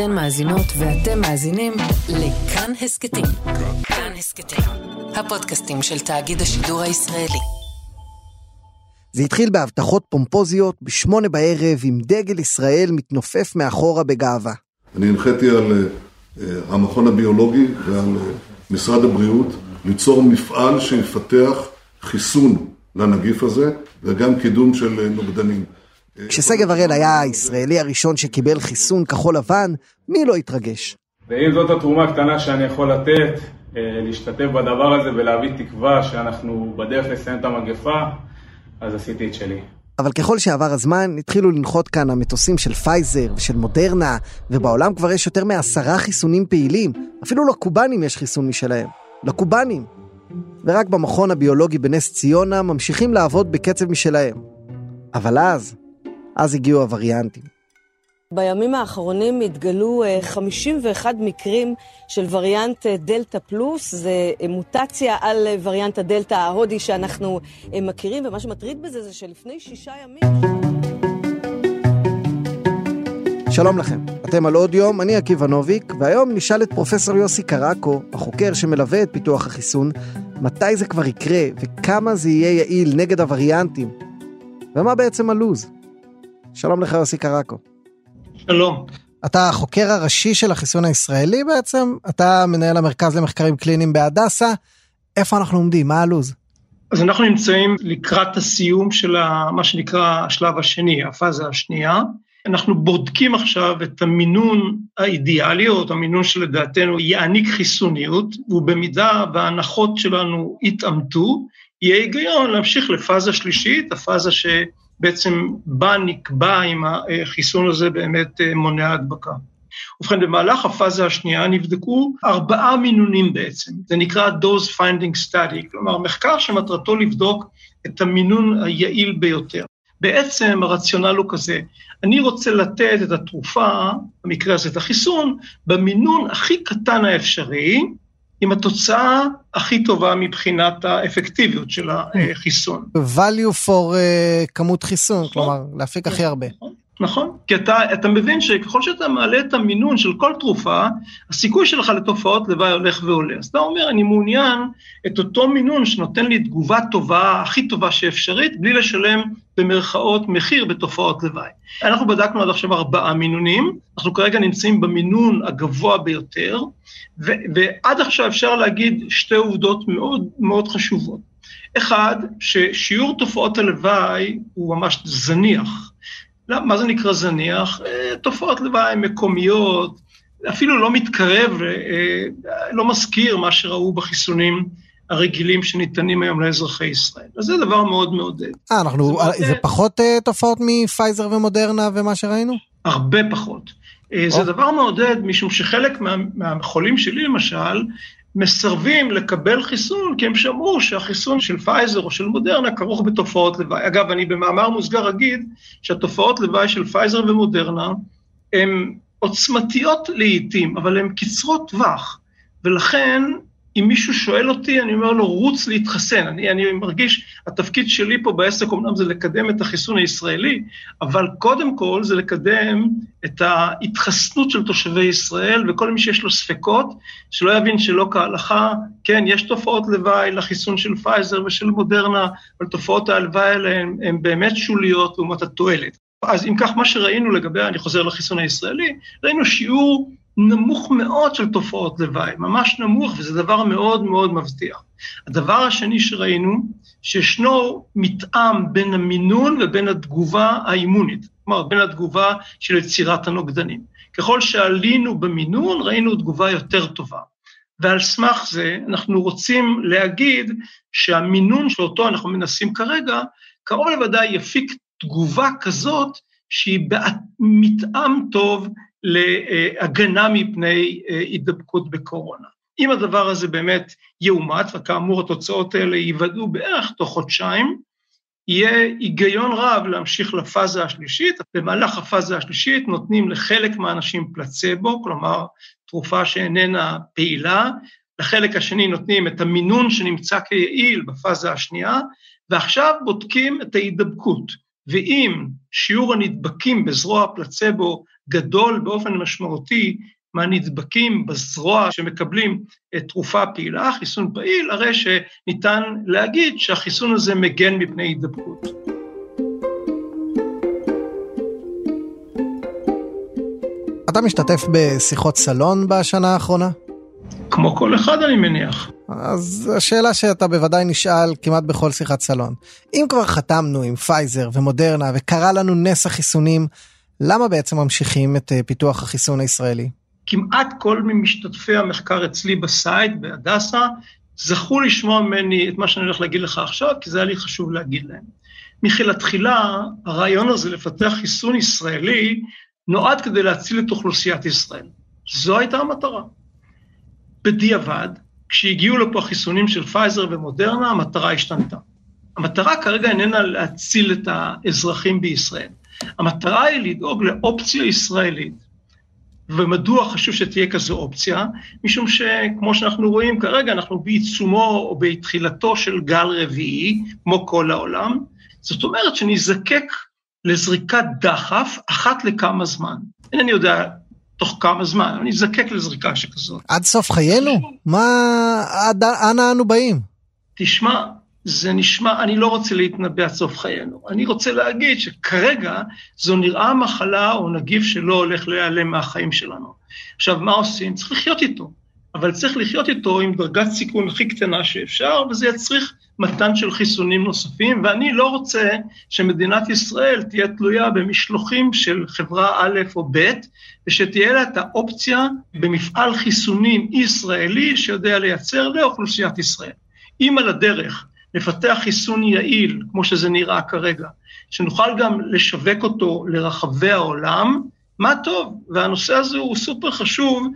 אתן מאזינות ואתם מאזינים לכאן הסכתים. כאן הסכתים, הפודקאסטים של תאגיד השידור הישראלי. זה התחיל בהבטחות פומפוזיות בשמונה בערב עם דגל ישראל מתנופף מאחורה בגאווה. אני הנחיתי על uh, המכון הביולוגי ועל uh, משרד הבריאות ליצור מפעל שיפתח חיסון לנגיף הזה וגם קידום של נוגדנים. כששגב הראל היה הישראלי הראשון שקיבל חיסון כחול לבן, מי לא התרגש? ואם זאת התרומה הקטנה שאני יכול לתת, להשתתף בדבר הזה ולהביא תקווה שאנחנו בדרך לסיים את המגפה, אז עשיתי את שלי. אבל ככל שעבר הזמן, התחילו לנחות כאן המטוסים של פייזר ושל מודרנה, ובעולם כבר יש יותר מעשרה חיסונים פעילים. אפילו לקובנים יש חיסון משלהם. לקובנים. ורק במכון הביולוגי בנס ציונה ממשיכים לעבוד בקצב משלהם. אבל אז, אז הגיעו הווריאנטים. בימים האחרונים התגלו 51 מקרים של וריאנט דלתא פלוס, זה מוטציה על וריאנט הדלתא ההודי שאנחנו מכירים, ומה שמטריד בזה זה שלפני שישה ימים... שלום לכם, אתם על עוד יום, אני עקיבא נוביק, והיום נשאל את פרופסור יוסי קרקו, החוקר שמלווה את פיתוח החיסון, מתי זה כבר יקרה, וכמה זה יהיה יעיל נגד הווריאנטים, ומה בעצם הלו"ז. שלום לך יוסי קרקו. שלום. אתה החוקר הראשי של החיסון הישראלי בעצם, אתה מנהל המרכז למחקרים קליניים בהדסה, איפה אנחנו עומדים, מה הלו"ז? אז אנחנו נמצאים לקראת הסיום של מה שנקרא השלב השני, הפאזה השנייה. אנחנו בודקים עכשיו את המינון האידיאלי, או את המינון שלדעתנו יעניק חיסוניות, ובמידה וההנחות שלנו יתעמתו, יהיה היגיון להמשיך לפאזה שלישית, הפאזה ש... בעצם בה נקבע אם החיסון הזה באמת מונע הדבקה. ובכן, במהלך הפאזה השנייה נבדקו ארבעה מינונים בעצם, זה נקרא dose finding study, כלומר מחקר שמטרתו לבדוק את המינון היעיל ביותר. בעצם הרציונל הוא כזה, אני רוצה לתת את התרופה, במקרה הזה את החיסון, במינון הכי קטן האפשרי, עם התוצאה הכי טובה מבחינת האפקטיביות של החיסון. value for uh, כמות חיסון, נכון, כלומר להפיק הכי הרבה. נכון, כי אתה, אתה מבין שככל שאתה מעלה את המינון של כל תרופה, הסיכוי שלך לתופעות לוואי הולך ועולה. אז אתה אומר, אני מעוניין את אותו מינון שנותן לי תגובה טובה, הכי טובה שאפשרית, בלי לשלם במרכאות מחיר בתופעות לוואי. אנחנו בדקנו עד עכשיו ארבעה מינונים, אנחנו כרגע נמצאים במינון הגבוה ביותר, ו- ועד עכשיו אפשר להגיד שתי עובדות מאוד מאוד חשובות. אחד, ששיעור תופעות הלוואי הוא ממש זניח. מה זה נקרא זניח? תופעות לוואי מקומיות, אפילו לא מתקרב, לא מזכיר מה שראו בחיסונים הרגילים שניתנים היום לאזרחי ישראל. אז זה דבר מאוד מעודד. אה, אנחנו, זה, זה פחות תופעות מפייזר ומודרנה ומה שראינו? הרבה פחות. זה דבר מעודד, משום שחלק מה, מהחולים שלי למשל, מסרבים לקבל חיסון, כי הם שמעו שהחיסון של פייזר או של מודרנה כרוך בתופעות לוואי. אגב, אני במאמר מוסגר אגיד שהתופעות לוואי של פייזר ומודרנה הן עוצמתיות לעיתים, אבל הן קצרות טווח, ולכן אם מישהו שואל אותי, אני אומר לו, רוץ להתחסן. אני, אני מרגיש, התפקיד שלי פה בעסק אומנם זה לקדם את החיסון הישראלי, אבל קודם כל זה לקדם את ההתחסנות של תושבי ישראל, וכל מי שיש לו ספקות, שלא יבין שלא כהלכה, כן, יש תופעות לוואי לחיסון של פייזר ושל מודרנה, אבל תופעות הלוואי האלה הן באמת שוליות לעומת התועלת. אז אם כך, מה שראינו לגבי, אני חוזר לחיסון הישראלי, ראינו שיעור נמוך מאוד של תופעות לוואי, ממש נמוך, וזה דבר מאוד מאוד מבטיח. הדבר השני שראינו, שישנו מתאם בין המינון ובין התגובה האימונית, כלומר, בין התגובה של יצירת הנוגדנים. ככל שעלינו במינון, ראינו תגובה יותר טובה. ועל סמך זה, אנחנו רוצים להגיד שהמינון שאותו אנחנו מנסים כרגע, קרוב לוודאי יפיק תגובה כזאת שהיא מתאם טוב להגנה מפני הידבקות בקורונה. אם הדבר הזה באמת יאומץ, וכאמור התוצאות האלה ייוודעו בערך תוך חודשיים, יהיה היגיון רב להמשיך לפאזה השלישית. במהלך הפאזה השלישית נותנים לחלק מהאנשים פלצבו, כלומר תרופה שאיננה פעילה, לחלק השני נותנים את המינון שנמצא כיעיל בפאזה השנייה, ועכשיו בודקים את ההידבקות. ואם שיעור הנדבקים בזרוע הפלצבו גדול באופן משמעותי מהנדבקים בזרוע שמקבלים תרופה פעילה, חיסון פעיל, הרי שניתן להגיד שהחיסון הזה מגן מפני הידבקות. אתה משתתף בשיחות סלון בשנה האחרונה? כמו כל אחד אני מניח. אז השאלה שאתה בוודאי נשאל כמעט בכל שיחת סלון. אם כבר חתמנו עם פייזר ומודרנה וקרה לנו נס החיסונים, למה בעצם ממשיכים את אה, פיתוח החיסון הישראלי? כמעט כל משתתפי המחקר אצלי ב site, בהדסה, זכו לשמוע ממני את מה שאני הולך להגיד לך עכשיו, כי זה היה לי חשוב להגיד להם. מתחילה, הרעיון הזה לפתח חיסון ישראלי נועד כדי להציל את אוכלוסיית ישראל. זו הייתה המטרה. בדיעבד, כשהגיעו לפה החיסונים של פייזר ומודרנה, המטרה השתנתה. המטרה כרגע איננה להציל את האזרחים בישראל. המטרה היא לדאוג לאופציה ישראלית. ומדוע חשוב שתהיה כזו אופציה? משום שכמו שאנחנו רואים כרגע, אנחנו בעיצומו או בתחילתו של גל רביעי, כמו כל העולם. זאת אומרת שנזקק לזריקת דחף אחת לכמה זמן. אינני יודע תוך כמה זמן, אבל נזקק לזריקה שכזאת. עד סוף חיינו? מה, עד אנה אנו באים? תשמע, זה נשמע, אני לא רוצה להתנבא עד סוף חיינו. אני רוצה להגיד שכרגע זו נראה מחלה או נגיף שלא הולך להיעלם מהחיים שלנו. עכשיו, מה עושים? צריך לחיות איתו. אבל צריך לחיות איתו עם דרגת סיכון הכי קטנה שאפשר, וזה יצריך מתן של חיסונים נוספים, ואני לא רוצה שמדינת ישראל תהיה תלויה במשלוחים של חברה א' או ב', ושתהיה לה את האופציה במפעל חיסונים ישראלי שיודע לייצר לאוכלוסיית ישראל. אם על הדרך לפתח חיסון יעיל, כמו שזה נראה כרגע, שנוכל גם לשווק אותו לרחבי העולם, מה טוב. והנושא הזה הוא סופר חשוב,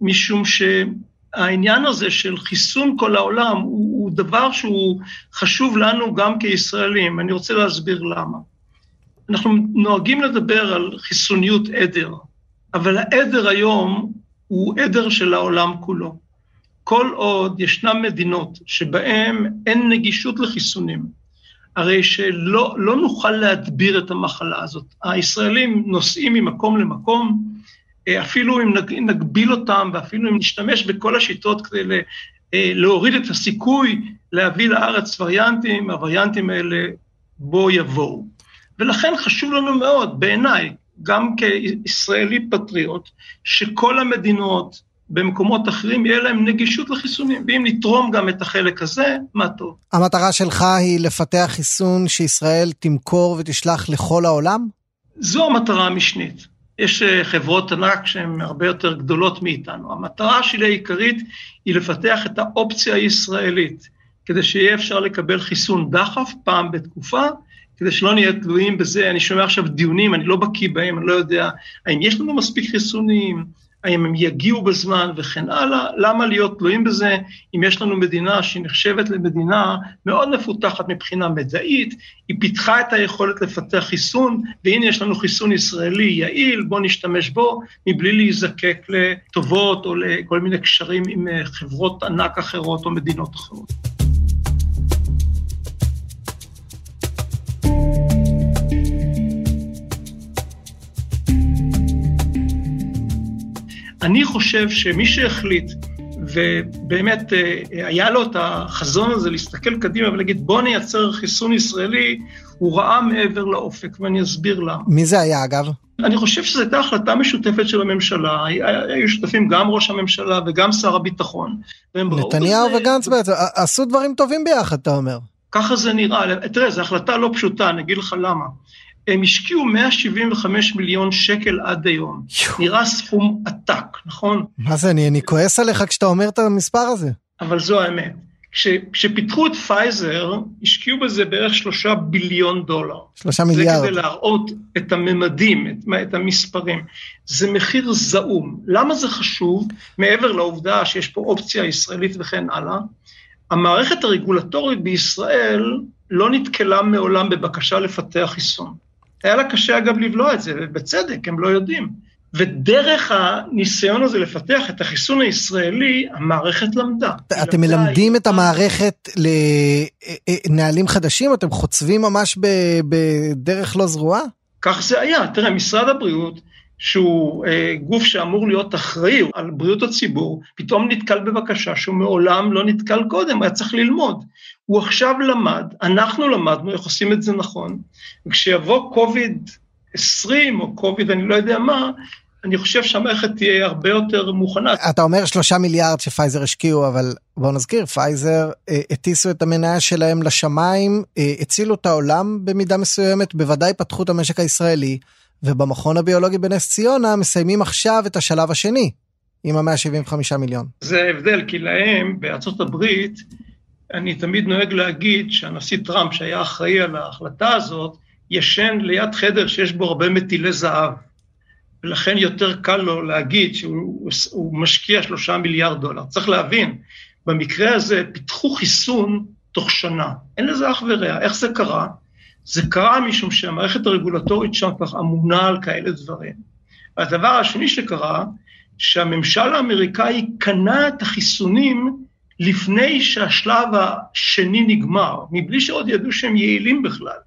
משום שהעניין הזה של חיסון כל העולם הוא, הוא דבר שהוא חשוב לנו גם כישראלים. אני רוצה להסביר למה. אנחנו נוהגים לדבר על חיסוניות עדר, אבל העדר היום הוא עדר של העולם כולו. כל עוד ישנן מדינות שבהן אין נגישות לחיסונים, הרי שלא לא נוכל להדביר את המחלה הזאת. הישראלים נוסעים ממקום למקום, אפילו אם נגביל אותם ואפילו אם נשתמש בכל השיטות כדי להוריד את הסיכוי להביא לארץ וריאנטים, הווריאנטים האלה בו יבואו. ולכן חשוב לנו מאוד, בעיניי, גם כישראלי פטריוט, שכל המדינות במקומות אחרים יהיה להם נגישות לחיסונים, ואם נתרום גם את החלק הזה, מה טוב. המטרה שלך היא לפתח חיסון שישראל תמכור ותשלח לכל העולם? זו המטרה המשנית. יש אה, חברות ענק שהן הרבה יותר גדולות מאיתנו. המטרה שלי העיקרית היא לפתח את האופציה הישראלית, כדי שיהיה אפשר לקבל חיסון דחף פעם בתקופה, כדי שלא נהיה תלויים בזה. אני שומע עכשיו דיונים, אני לא בקיא בהם, אני לא יודע האם יש לנו מספיק חיסונים, האם הם יגיעו בזמן וכן הלאה, למה להיות תלויים בזה אם יש לנו מדינה שהיא נחשבת למדינה מאוד מפותחת מבחינה מדעית, היא פיתחה את היכולת לפתח חיסון, והנה יש לנו חיסון ישראלי יעיל, בואו נשתמש בו, מבלי להיזקק לטובות או לכל מיני קשרים עם אה, חברות ענק אחרות או מדינות אחרות. אני חושב שמי שהחליט, ובאמת אה, היה לו את החזון הזה להסתכל קדימה ולהגיד בוא נייצר חיסון ישראלי, הוא ראה מעבר לאופק, ואני אסביר למה. מי זה היה אגב? אני חושב שזו הייתה החלטה משותפת של הממשלה, היו שותפים גם ראש הממשלה וגם שר הביטחון. נתניהו וגנץ בעצם, עשו דברים טובים ביחד, אתה אומר. ככה זה נראה, תראה, זו החלטה לא פשוטה, אני אגיד לך למה. הם השקיעו 175 מיליון שקל עד היום. יו. נראה סכום עתק, נכון? מה זה, אני, אני כועס עליך כשאתה אומר את המספר הזה. אבל זו האמת. כש, כשפיתחו את פייזר, השקיעו בזה בערך שלושה ביליון דולר. שלושה מיליארד. זה כדי להראות את הממדים, את, את המספרים. זה מחיר זעום. למה זה חשוב? מעבר לעובדה שיש פה אופציה ישראלית וכן הלאה, המערכת הרגולטורית בישראל לא נתקלה מעולם בבקשה לפתח חיסון. היה לה קשה אגב לבלוע את זה, ובצדק, הם לא יודעים. ודרך הניסיון הזה לפתח את החיסון הישראלי, המערכת למדה. אתם מלמדים את המערכת לנהלים חדשים? אתם חוצבים ממש בדרך לא זרועה? כך זה היה. תראה, משרד הבריאות, שהוא אה, גוף שאמור להיות אחראי על בריאות הציבור, פתאום נתקל בבקשה שהוא מעולם לא נתקל קודם, היה צריך ללמוד. הוא עכשיו למד, אנחנו למדנו איך עושים את זה נכון, וכשיבוא קוביד 20 או קוביד אני לא יודע מה, אני חושב שהמערכת תהיה הרבה יותר מוכנה. אתה אומר שלושה מיליארד שפייזר השקיעו, אבל בוא נזכיר, פייזר אה, הטיסו את המניה שלהם לשמיים, אה, הצילו את העולם במידה מסוימת, בוודאי פתחו את המשק הישראלי, ובמכון הביולוגי בנס ציונה מסיימים עכשיו את השלב השני, עם המאה 75 מיליון. זה ההבדל, כי להם, בארצות הברית, אני תמיד נוהג להגיד שהנשיא טראמפ, שהיה אחראי על ההחלטה הזאת, ישן ליד חדר שיש בו הרבה מטילי זהב. ולכן יותר קל לו להגיד שהוא משקיע שלושה מיליארד דולר. צריך להבין, במקרה הזה פיתחו חיסון תוך שנה. אין לזה אח ורע. איך זה קרה? זה קרה משום שהמערכת הרגולטורית שם כבר אמונה על כאלה דברים. והדבר השני שקרה, שהממשל האמריקאי קנה את החיסונים לפני שהשלב השני נגמר, מבלי שעוד ידעו שהם יעילים בכלל.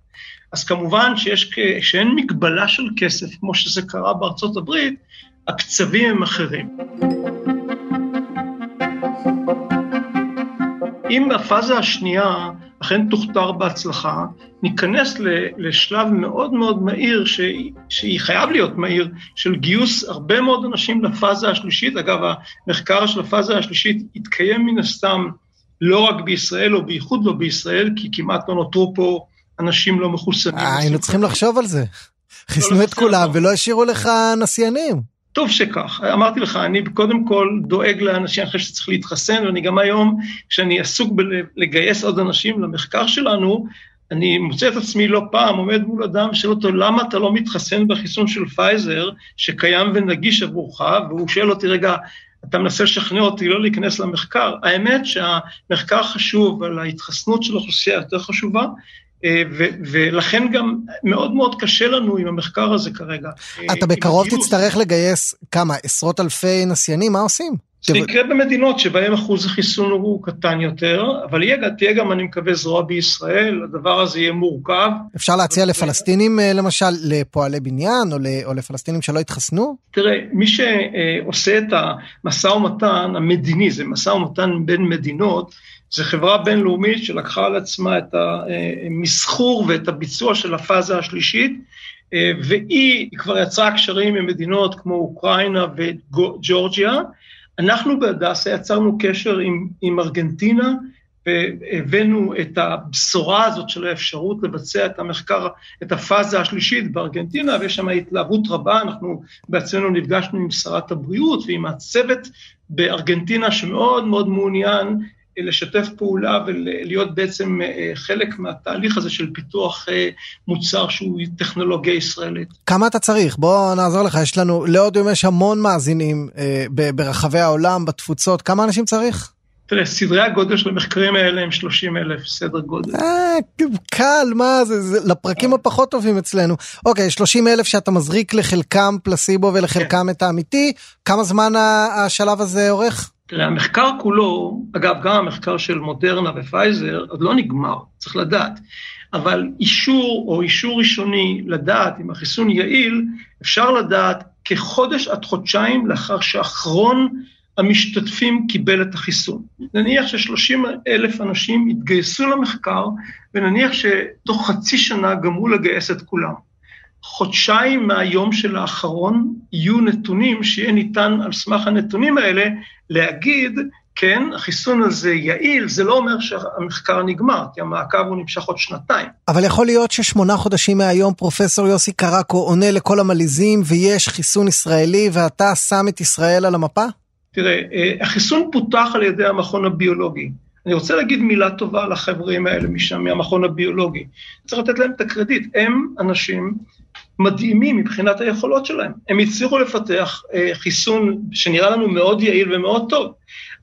אז כמובן שיש, שאין מגבלה של כסף, כמו שזה קרה בארצות הברית, הקצבים הם אחרים. אם הפאזה השנייה אכן תוכתר בהצלחה, ניכנס לשלב מאוד מאוד מהיר, שהיא חייב להיות מהיר, של גיוס הרבה מאוד אנשים לפאזה השלישית. אגב, המחקר של הפאזה השלישית התקיים מן הסתם לא רק בישראל, או בייחוד לא בישראל, כי כמעט לא נותרו פה אנשים לא מחוסנים. אה, היינו צריכים לחשוב על זה. חיסנו את כולם ולא השאירו לך נסיינים. טוב שכך, אמרתי לך, אני קודם כל דואג לאנשים, אני חושב שצריך להתחסן, ואני גם היום, כשאני עסוק בלגייס עוד אנשים למחקר שלנו, אני מוצא את עצמי לא פעם עומד מול אדם ושואל אותו, למה אתה לא מתחסן בחיסון של פייזר, שקיים ונגיש עבורך, והוא שואל אותי, רגע, אתה מנסה לשכנע אותי לא להיכנס למחקר. האמת שהמחקר חשוב, אבל ההתחסנות של האוכלוסייה יותר חשובה, ולכן גם מאוד מאוד קשה לנו עם המחקר הזה כרגע. אתה בקרוב תצטרך לגייס כמה, עשרות אלפי נסיינים, מה עושים? זה יקרה במדינות שבהן אחוז החיסון הוא קטן יותר, אבל יהיה, תהיה גם, אני מקווה, זרוע בישראל, הדבר הזה יהיה מורכב. אפשר להציע לפלסטינים, אה, למשל, לפועלי בניין, או לפלסטינים שלא התחסנו? תראה, מי שעושה את המשא ומתן המדיני, זה משא ומתן בין מדינות, זו חברה בינלאומית שלקחה על עצמה את המסחור ואת הביצוע של הפאזה השלישית, והיא כבר יצרה קשרים עם מדינות כמו אוקראינה וג'ורג'יה. אנחנו בהדסה יצרנו קשר עם, עם ארגנטינה, והבאנו את הבשורה הזאת של האפשרות לבצע את המחקר, את הפאזה השלישית בארגנטינה, ויש שם התלהבות רבה, אנחנו בעצמנו נפגשנו עם שרת הבריאות ועם הצוות בארגנטינה שמאוד מאוד מעוניין לשתף פעולה ולהיות בעצם אה, חלק מהתהליך הזה של פיתוח אה, מוצר שהוא טכנולוגיה ישראלית. כמה אתה צריך? בוא נעזור לך, יש לנו, לאודיום יש המון מאזינים אה, ברחבי העולם, בתפוצות, כמה אנשים צריך? תראה, סדרי הגודל של המחקרים האלה הם 30 אלף, סדר גודל. אה, קל, מה זה, זה לפרקים הפחות טובים אצלנו. אוקיי, 30 אלף שאתה מזריק לחלקם פלסיבו ולחלקם כן. את האמיתי, כמה זמן השלב הזה אורך? תראה, המחקר כולו, אגב, גם המחקר של מודרנה ופייזר, עוד לא נגמר, צריך לדעת. אבל אישור או אישור ראשוני לדעת אם החיסון יעיל, אפשר לדעת כחודש עד חודשיים לאחר שאחרון המשתתפים קיבל את החיסון. נניח ש-30 אלף אנשים יתגייסו למחקר, ונניח שתוך חצי שנה גמרו לגייס את כולם. חודשיים מהיום של האחרון יהיו נתונים שיהיה ניתן על סמך הנתונים האלה להגיד, כן, החיסון הזה יעיל, זה לא אומר שהמחקר נגמר, כי המעקב הוא נמשך עוד שנתיים. אבל יכול להיות ששמונה חודשים מהיום פרופסור יוסי קרקו עונה לכל המלעיזים ויש חיסון ישראלי ואתה שם את ישראל על המפה? תראה, אה, החיסון פותח על ידי המכון הביולוגי. אני רוצה להגיד מילה טובה לחברים האלה משם, מהמכון הביולוגי. צריך לתת להם את הקרדיט. הם אנשים מדהימים מבחינת היכולות שלהם. הם הצליחו לפתח אה, חיסון שנראה לנו מאוד יעיל ומאוד טוב.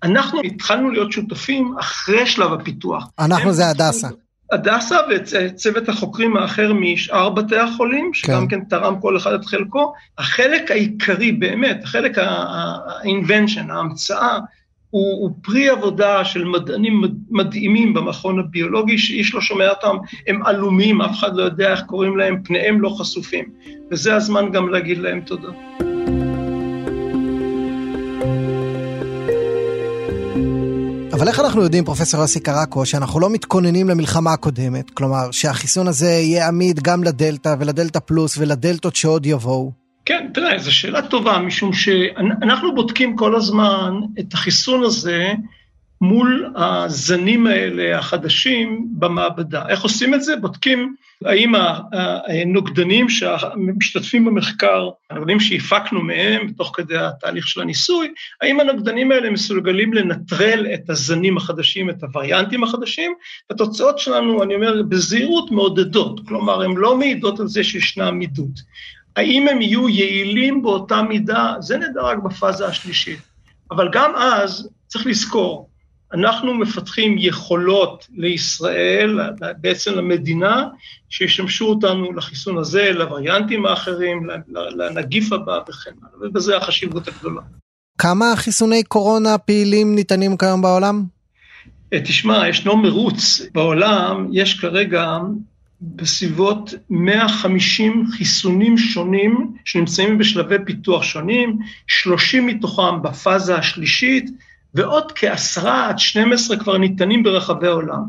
אנחנו התחלנו להיות שותפים אחרי שלב הפיתוח. אנחנו זה הדסה. הדסה וצוות החוקרים האחר משאר בתי החולים, שגם כן. כן תרם כל אחד את חלקו. החלק העיקרי באמת, החלק ה-invention, ההמצאה, הוא, הוא פרי עבודה של מדענים מדהימים במכון הביולוגי, שאיש לא שומע אותם, הם עלומים, אף אחד לא יודע איך קוראים להם, פניהם לא חשופים. וזה הזמן גם להגיד להם תודה. אבל איך אנחנו יודעים, פרופסור יוסי קרקו, שאנחנו לא מתכוננים למלחמה הקודמת? כלומר, שהחיסון הזה יהיה עמיד גם לדלתא ולדלתא פלוס ולדלתות שעוד יבואו? כן, תראה, זו שאלה טובה, משום שאנחנו בודקים כל הזמן את החיסון הזה מול הזנים האלה החדשים במעבדה. איך עושים את זה? בודקים האם הנוגדנים שמשתתפים במחקר, הנוגדנים שהפקנו מהם תוך כדי התהליך של הניסוי, האם הנוגדנים האלה מסוגלים לנטרל את הזנים החדשים, את הווריאנטים החדשים? התוצאות שלנו, אני אומר, בזהירות מעודדות, כלומר, הן לא מעידות על זה שישנה עמידות. האם הם יהיו יעילים באותה מידה, זה נדע רק בפאזה השלישית. אבל גם אז, צריך לזכור, אנחנו מפתחים יכולות לישראל, בעצם למדינה, שישמשו אותנו לחיסון הזה, לווריאנטים האחרים, לנגיף הבא וכן הלאה, ובזה החשיבות הגדולה. כמה חיסוני קורונה פעילים ניתנים כיום בעולם? תשמע, ישנו מרוץ בעולם, יש כרגע בסביבות 150 חיסונים שונים שנמצאים בשלבי פיתוח שונים, 30 מתוכם בפאזה השלישית, ועוד כעשרה עד 12 כבר ניתנים ברחבי העולם.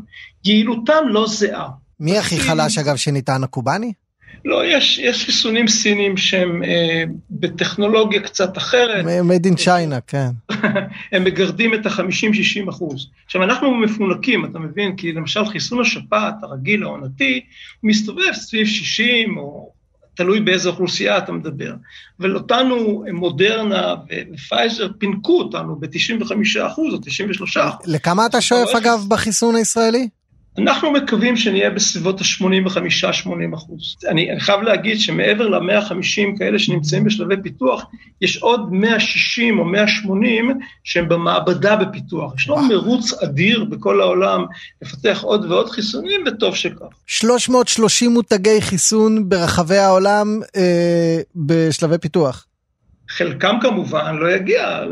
יעילותם לא זהה. מי הכי חלש אגב שניתן הקובאני? לא, יש, יש חיסונים סינים שהם אה, בטכנולוגיה קצת אחרת. made in China, כן. הם מגרדים את ה-50-60 אחוז. עכשיו, אנחנו מפונקים, אתה מבין? כי למשל חיסון השפעת הרגיל העונתי, מסתובב סביב 60 או תלוי באיזה אוכלוסייה אתה מדבר. אבל אותנו, מודרנה ופייזר פינקו אותנו ב-95 אחוז או 93 אחוז. לכמה אתה שואף אגב בחיסון הישראלי? אנחנו מקווים שנהיה בסביבות ה-85-80 אחוז. אני, חייב להגיד שמעבר ל-150 כאלה שנמצאים בשלבי פיתוח, יש עוד 160 או 180 שהם במעבדה בפיתוח. יש לנו מרוץ אדיר בכל העולם לפתח עוד ועוד חיסונים, וטוב שכך. 330 מותגי חיסון ברחבי העולם אה, בשלבי פיתוח. חלקם כמובן לא יגיע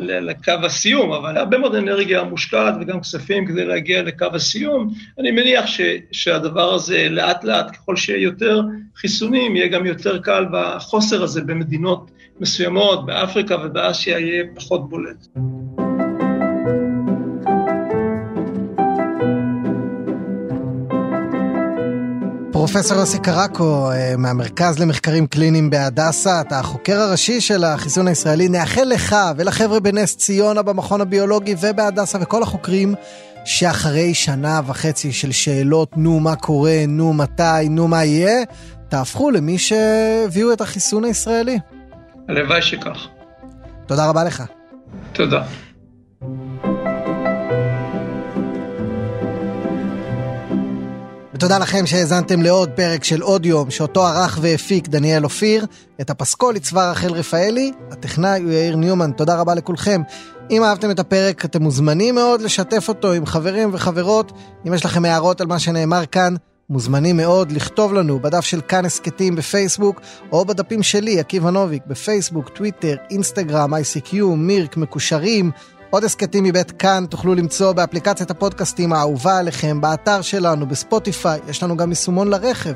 לקו הסיום, אבל הרבה מאוד אנרגיה מושקעת וגם כספים כדי להגיע לקו הסיום. אני מניח ש, שהדבר הזה לאט לאט, ככל שיהיה יותר חיסונים, יהיה גם יותר קל, והחוסר הזה במדינות מסוימות, באפריקה ובאסיה, יהיה פחות בולט. פרופסור יוסי קרקו אה, מהמרכז למחקרים קליניים בהדסה, אתה החוקר הראשי של החיסון הישראלי. נאחל לך ולחבר'ה בנס ציונה במכון הביולוגי ובהדסה וכל החוקרים שאחרי שנה וחצי של שאלות, נו מה קורה, נו מתי, נו מה יהיה, תהפכו למי שהביאו את החיסון הישראלי. הלוואי שכך. תודה רבה לך. תודה. ותודה לכם שהאזנתם לעוד פרק של עוד יום, שאותו ערך והפיק דניאל אופיר. את הפסקול עיצבה רחל רפאלי, הטכנאי הוא יאיר ניומן, תודה רבה לכולכם. אם אהבתם את הפרק, אתם מוזמנים מאוד לשתף אותו עם חברים וחברות. אם יש לכם הערות על מה שנאמר כאן, מוזמנים מאוד לכתוב לנו בדף של כאן הסכתים בפייסבוק, או בדפים שלי, עקיבא נוביק, בפייסבוק, טוויטר, אינסטגרם, ICQ, מירק, מקושרים. עוד הסכתים מבית כאן תוכלו למצוא באפליקציית הפודקאסטים האהובה עליכם, באתר שלנו, בספוטיפיי, יש לנו גם יישומון לרכב.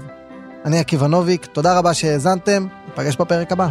אני עקיבא נוביק, תודה רבה שהאזנתם, ניפגש בפרק הבא.